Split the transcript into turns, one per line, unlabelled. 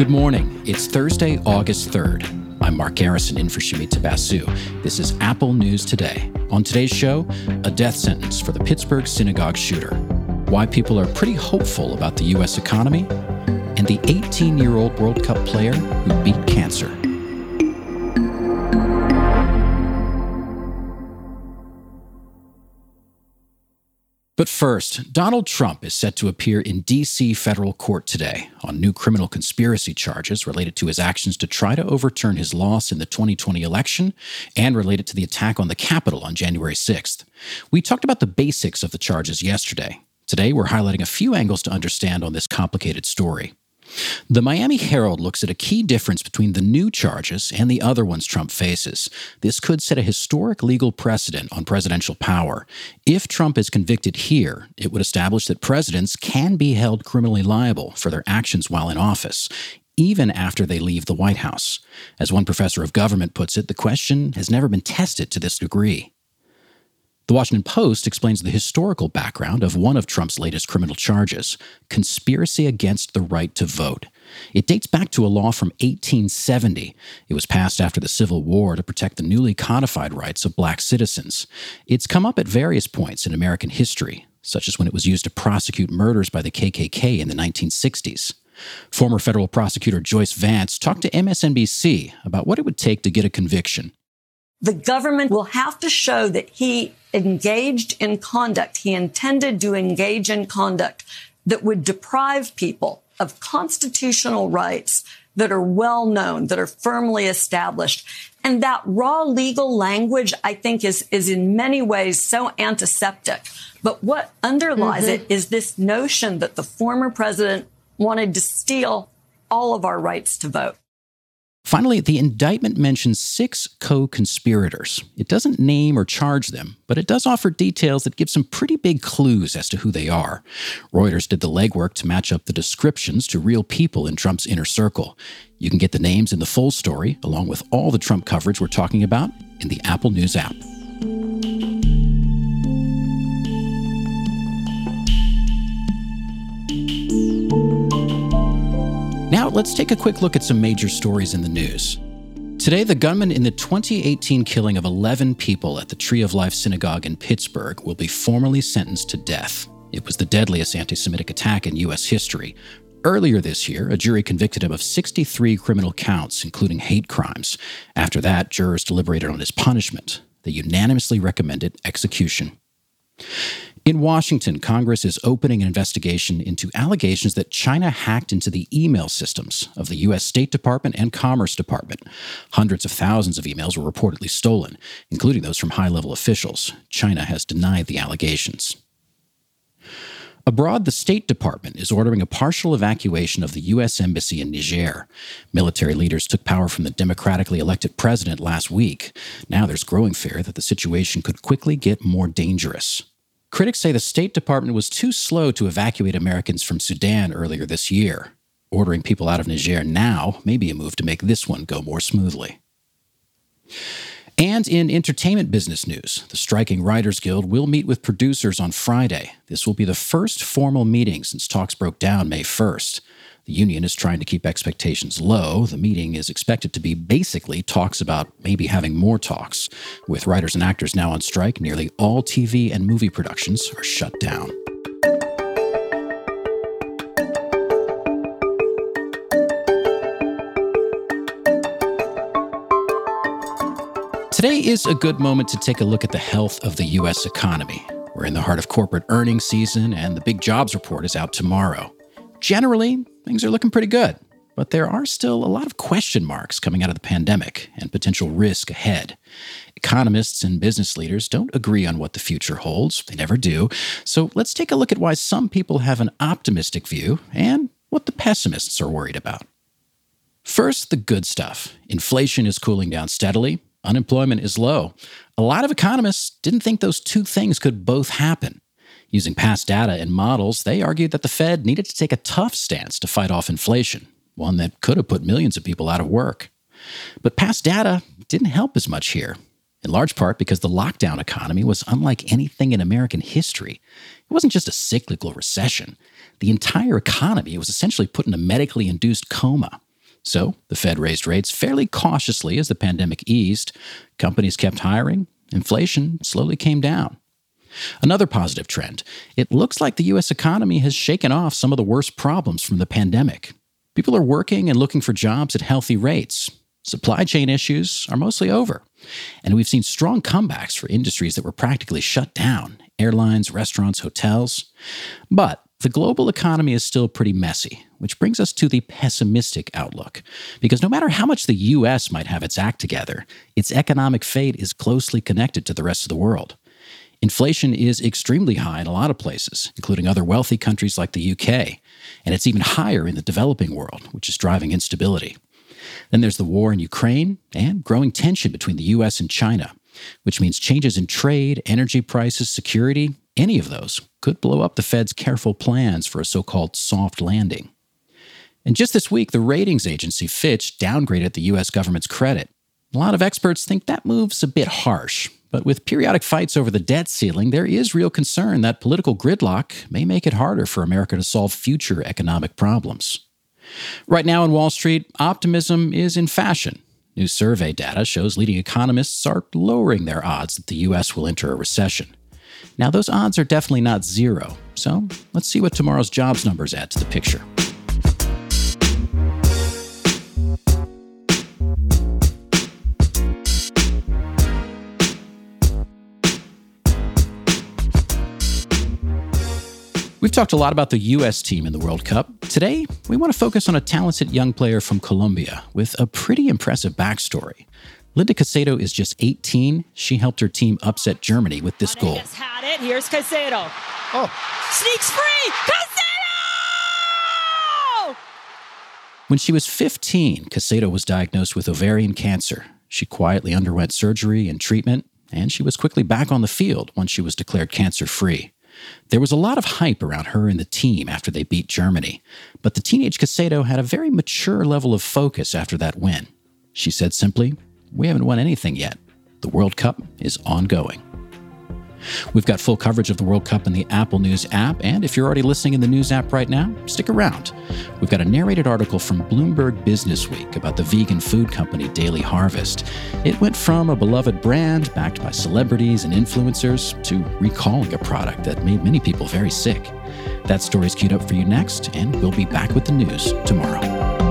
Good morning. It's Thursday, August 3rd. I'm Mark Garrison in for Shumita Basu. This is Apple News Today. On today's show, a death sentence for the Pittsburgh synagogue shooter, why people are pretty hopeful about the U.S. economy, and the 18 year old World Cup player who beat cancer. But first, Donald Trump is set to appear in D.C. federal court today on new criminal conspiracy charges related to his actions to try to overturn his loss in the 2020 election and related to the attack on the Capitol on January 6th. We talked about the basics of the charges yesterday. Today, we're highlighting a few angles to understand on this complicated story. The Miami Herald looks at a key difference between the new charges and the other ones Trump faces. This could set a historic legal precedent on presidential power. If Trump is convicted here, it would establish that presidents can be held criminally liable for their actions while in office, even after they leave the White House. As one professor of government puts it, the question has never been tested to this degree. The Washington Post explains the historical background of one of Trump's latest criminal charges conspiracy against the right to vote. It dates back to a law from 1870. It was passed after the Civil War to protect the newly codified rights of black citizens. It's come up at various points in American history, such as when it was used to prosecute murders by the KKK in the 1960s. Former federal prosecutor Joyce Vance talked to MSNBC about what it would take to get a conviction
the government will have to show that he engaged in conduct, he intended to engage in conduct that would deprive people of constitutional rights that are well known, that are firmly established. And that raw legal language, I think, is, is in many ways so antiseptic. But what underlies mm-hmm. it is this notion that the former president wanted to steal all of our rights to vote.
Finally, the indictment mentions six co conspirators. It doesn't name or charge them, but it does offer details that give some pretty big clues as to who they are. Reuters did the legwork to match up the descriptions to real people in Trump's inner circle. You can get the names and the full story, along with all the Trump coverage we're talking about, in the Apple News app. Let's take a quick look at some major stories in the news. Today, the gunman in the 2018 killing of 11 people at the Tree of Life Synagogue in Pittsburgh will be formally sentenced to death. It was the deadliest anti Semitic attack in U.S. history. Earlier this year, a jury convicted him of 63 criminal counts, including hate crimes. After that, jurors deliberated on his punishment. They unanimously recommended execution. In Washington, Congress is opening an investigation into allegations that China hacked into the email systems of the U.S. State Department and Commerce Department. Hundreds of thousands of emails were reportedly stolen, including those from high level officials. China has denied the allegations. Abroad, the State Department is ordering a partial evacuation of the U.S. Embassy in Niger. Military leaders took power from the democratically elected president last week. Now there's growing fear that the situation could quickly get more dangerous. Critics say the State Department was too slow to evacuate Americans from Sudan earlier this year. Ordering people out of Niger now may be a move to make this one go more smoothly. And in entertainment business news, the Striking Writers Guild will meet with producers on Friday. This will be the first formal meeting since talks broke down May 1st. The union is trying to keep expectations low. The meeting is expected to be basically talks about maybe having more talks. With writers and actors now on strike, nearly all TV and movie productions are shut down. Today is a good moment to take a look at the health of the U.S. economy. We're in the heart of corporate earnings season, and the big jobs report is out tomorrow. Generally, things are looking pretty good, but there are still a lot of question marks coming out of the pandemic and potential risk ahead. Economists and business leaders don't agree on what the future holds, they never do. So let's take a look at why some people have an optimistic view and what the pessimists are worried about. First, the good stuff. Inflation is cooling down steadily, unemployment is low. A lot of economists didn't think those two things could both happen. Using past data and models, they argued that the Fed needed to take a tough stance to fight off inflation, one that could have put millions of people out of work. But past data didn't help as much here, in large part because the lockdown economy was unlike anything in American history. It wasn't just a cyclical recession, the entire economy was essentially put in a medically induced coma. So the Fed raised rates fairly cautiously as the pandemic eased. Companies kept hiring. Inflation slowly came down. Another positive trend it looks like the U.S. economy has shaken off some of the worst problems from the pandemic. People are working and looking for jobs at healthy rates. Supply chain issues are mostly over. And we've seen strong comebacks for industries that were practically shut down airlines, restaurants, hotels. But the global economy is still pretty messy, which brings us to the pessimistic outlook. Because no matter how much the US might have its act together, its economic fate is closely connected to the rest of the world. Inflation is extremely high in a lot of places, including other wealthy countries like the UK, and it's even higher in the developing world, which is driving instability. Then there's the war in Ukraine and growing tension between the US and China, which means changes in trade, energy prices, security, any of those could blow up the Fed's careful plans for a so called soft landing. And just this week, the ratings agency Fitch downgraded the U.S. government's credit. A lot of experts think that move's a bit harsh, but with periodic fights over the debt ceiling, there is real concern that political gridlock may make it harder for America to solve future economic problems. Right now in Wall Street, optimism is in fashion. New survey data shows leading economists are lowering their odds that the U.S. will enter a recession. Now, those odds are definitely not zero, so let's see what tomorrow's jobs numbers add to the picture. We've talked a lot about the U.S. team in the World Cup. Today, we want to focus on a talented young player from Colombia with a pretty impressive backstory. Linda Caicedo is just 18. She helped her team upset Germany with this goal.
Had it. Here's Caicedo. Oh. Sneaks free. Caicedo!
When she was 15, Caicedo was diagnosed with ovarian cancer. She quietly underwent surgery and treatment, and she was quickly back on the field once she was declared cancer free. There was a lot of hype around her and the team after they beat Germany, but the teenage Caicedo had a very mature level of focus after that win. She said simply, We haven't won anything yet. The World Cup is ongoing. We've got full coverage of the World Cup in the Apple News app, and if you're already listening in the News app right now, stick around. We've got a narrated article from Bloomberg Business Week about the vegan food company Daily Harvest. It went from a beloved brand backed by celebrities and influencers to recalling a product that made many people very sick. That story's queued up for you next, and we'll be back with the news tomorrow.